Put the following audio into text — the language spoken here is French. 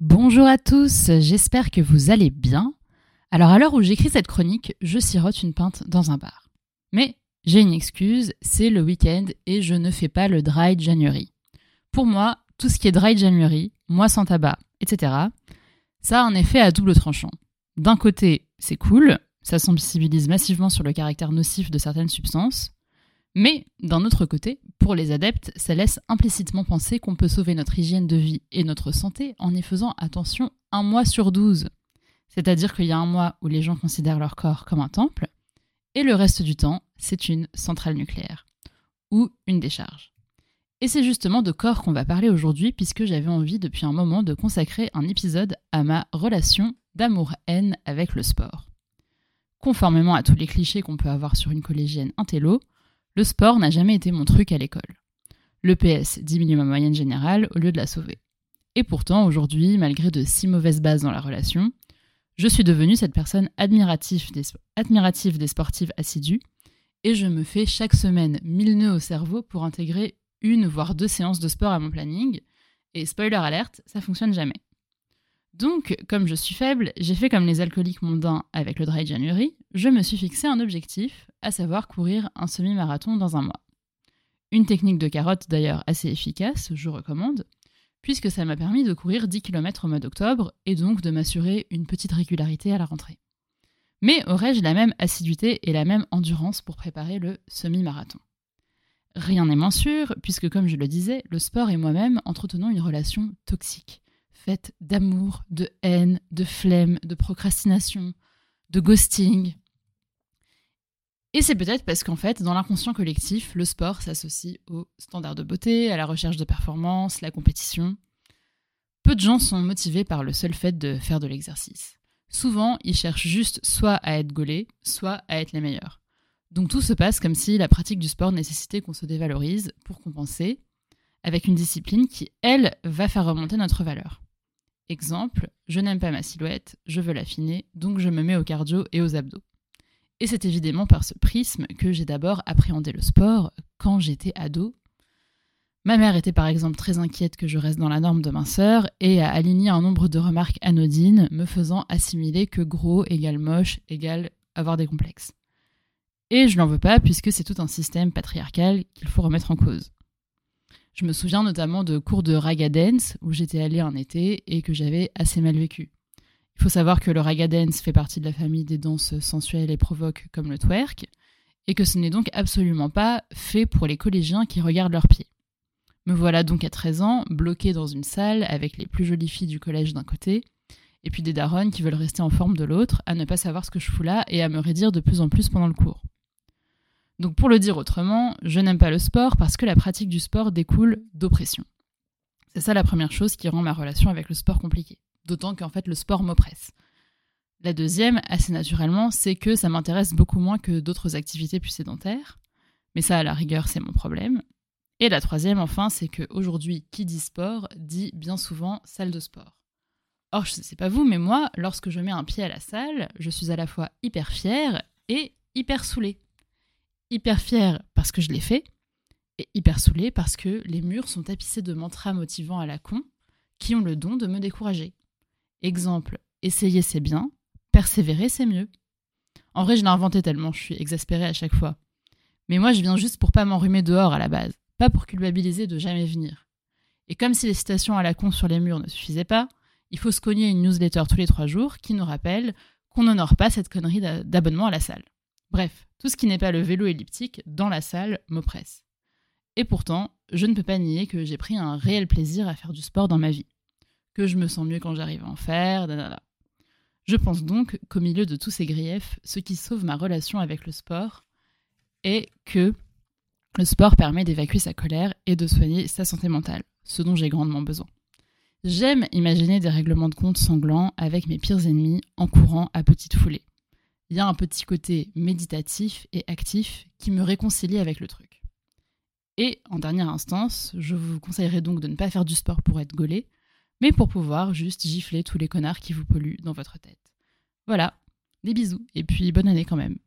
Bonjour à tous, j'espère que vous allez bien. Alors à l'heure où j'écris cette chronique, je sirote une pinte dans un bar. Mais j'ai une excuse, c'est le week-end et je ne fais pas le dry January. Pour moi, tout ce qui est dry January, moi sans tabac, etc., ça a un effet à double tranchant. D'un côté, c'est cool, ça sensibilise massivement sur le caractère nocif de certaines substances, mais d'un autre côté, pour les adeptes, ça laisse implicitement penser qu'on peut sauver notre hygiène de vie et notre santé en y faisant attention un mois sur douze. C'est-à-dire qu'il y a un mois où les gens considèrent leur corps comme un temple, et le reste du temps, c'est une centrale nucléaire ou une décharge. Et c'est justement de corps qu'on va parler aujourd'hui puisque j'avais envie depuis un moment de consacrer un épisode à ma relation d'amour-haine avec le sport. Conformément à tous les clichés qu'on peut avoir sur une collégienne intello, le sport n'a jamais été mon truc à l'école. Le PS diminue ma moyenne générale au lieu de la sauver. Et pourtant, aujourd'hui, malgré de si mauvaises bases dans la relation, je suis devenue cette personne admirative des, admirative des sportives assidues et je me fais chaque semaine mille nœuds au cerveau pour intégrer une voire deux séances de sport à mon planning. Et spoiler alerte, ça fonctionne jamais. Donc, comme je suis faible, j'ai fait comme les alcooliques mondains avec le Dry January, je me suis fixé un objectif, à savoir courir un semi-marathon dans un mois. Une technique de carotte d'ailleurs assez efficace, je recommande, puisque ça m'a permis de courir 10 km au mois d'octobre et donc de m'assurer une petite régularité à la rentrée. Mais aurais-je la même assiduité et la même endurance pour préparer le semi-marathon? Rien n'est moins sûr, puisque comme je le disais, le sport et moi-même entretenons une relation toxique faite d'amour, de haine, de flemme, de procrastination, de ghosting. Et c'est peut-être parce qu'en fait, dans l'inconscient collectif, le sport s'associe aux standards de beauté, à la recherche de performance, la compétition. Peu de gens sont motivés par le seul fait de faire de l'exercice. Souvent, ils cherchent juste soit à être gaulés, soit à être les meilleurs. Donc tout se passe comme si la pratique du sport nécessitait qu'on se dévalorise pour compenser, avec une discipline qui, elle, va faire remonter notre valeur. Exemple, je n'aime pas ma silhouette, je veux l'affiner, donc je me mets au cardio et aux abdos. Et c'est évidemment par ce prisme que j'ai d'abord appréhendé le sport quand j'étais ado. Ma mère était par exemple très inquiète que je reste dans la norme de minceur et a aligné un nombre de remarques anodines me faisant assimiler que gros égale moche égale avoir des complexes. Et je n'en veux pas puisque c'est tout un système patriarcal qu'il faut remettre en cause. Je me souviens notamment de cours de raga dance où j'étais allée un été et que j'avais assez mal vécu. Il faut savoir que le raga dance fait partie de la famille des danses sensuelles et provoques comme le twerk, et que ce n'est donc absolument pas fait pour les collégiens qui regardent leurs pieds. Me voilà donc à 13 ans, bloquée dans une salle avec les plus jolies filles du collège d'un côté, et puis des daronnes qui veulent rester en forme de l'autre, à ne pas savoir ce que je fous là et à me raidir de plus en plus pendant le cours. Donc pour le dire autrement, je n'aime pas le sport parce que la pratique du sport découle d'oppression. C'est ça la première chose qui rend ma relation avec le sport compliquée. D'autant qu'en fait le sport m'oppresse. La deuxième, assez naturellement, c'est que ça m'intéresse beaucoup moins que d'autres activités plus sédentaires. Mais ça, à la rigueur, c'est mon problème. Et la troisième, enfin, c'est qu'aujourd'hui, qui dit sport dit bien souvent salle de sport. Or, je sais pas vous, mais moi, lorsque je mets un pied à la salle, je suis à la fois hyper fière et hyper saoulée hyper fière parce que je l'ai fait, et hyper saoulée parce que les murs sont tapissés de mantras motivants à la con qui ont le don de me décourager. Exemple, essayer c'est bien, persévérer c'est mieux. En vrai, je l'ai inventé tellement je suis exaspérée à chaque fois. Mais moi, je viens juste pour pas m'enrhumer dehors à la base, pas pour culpabiliser de jamais venir. Et comme si les citations à la con sur les murs ne suffisaient pas, il faut se cogner une newsletter tous les trois jours qui nous rappelle qu'on n'honore pas cette connerie d'abonnement à la salle. Bref, tout ce qui n'est pas le vélo elliptique dans la salle m'oppresse. Et pourtant, je ne peux pas nier que j'ai pris un réel plaisir à faire du sport dans ma vie. Que je me sens mieux quand j'arrive à en faire, nanana. Je pense donc qu'au milieu de tous ces griefs, ce qui sauve ma relation avec le sport est que le sport permet d'évacuer sa colère et de soigner sa santé mentale, ce dont j'ai grandement besoin. J'aime imaginer des règlements de compte sanglants avec mes pires ennemis en courant à petite foulée il y a un petit côté méditatif et actif qui me réconcilie avec le truc. Et en dernière instance, je vous conseillerais donc de ne pas faire du sport pour être gaulé, mais pour pouvoir juste gifler tous les connards qui vous polluent dans votre tête. Voilà, des bisous, et puis bonne année quand même.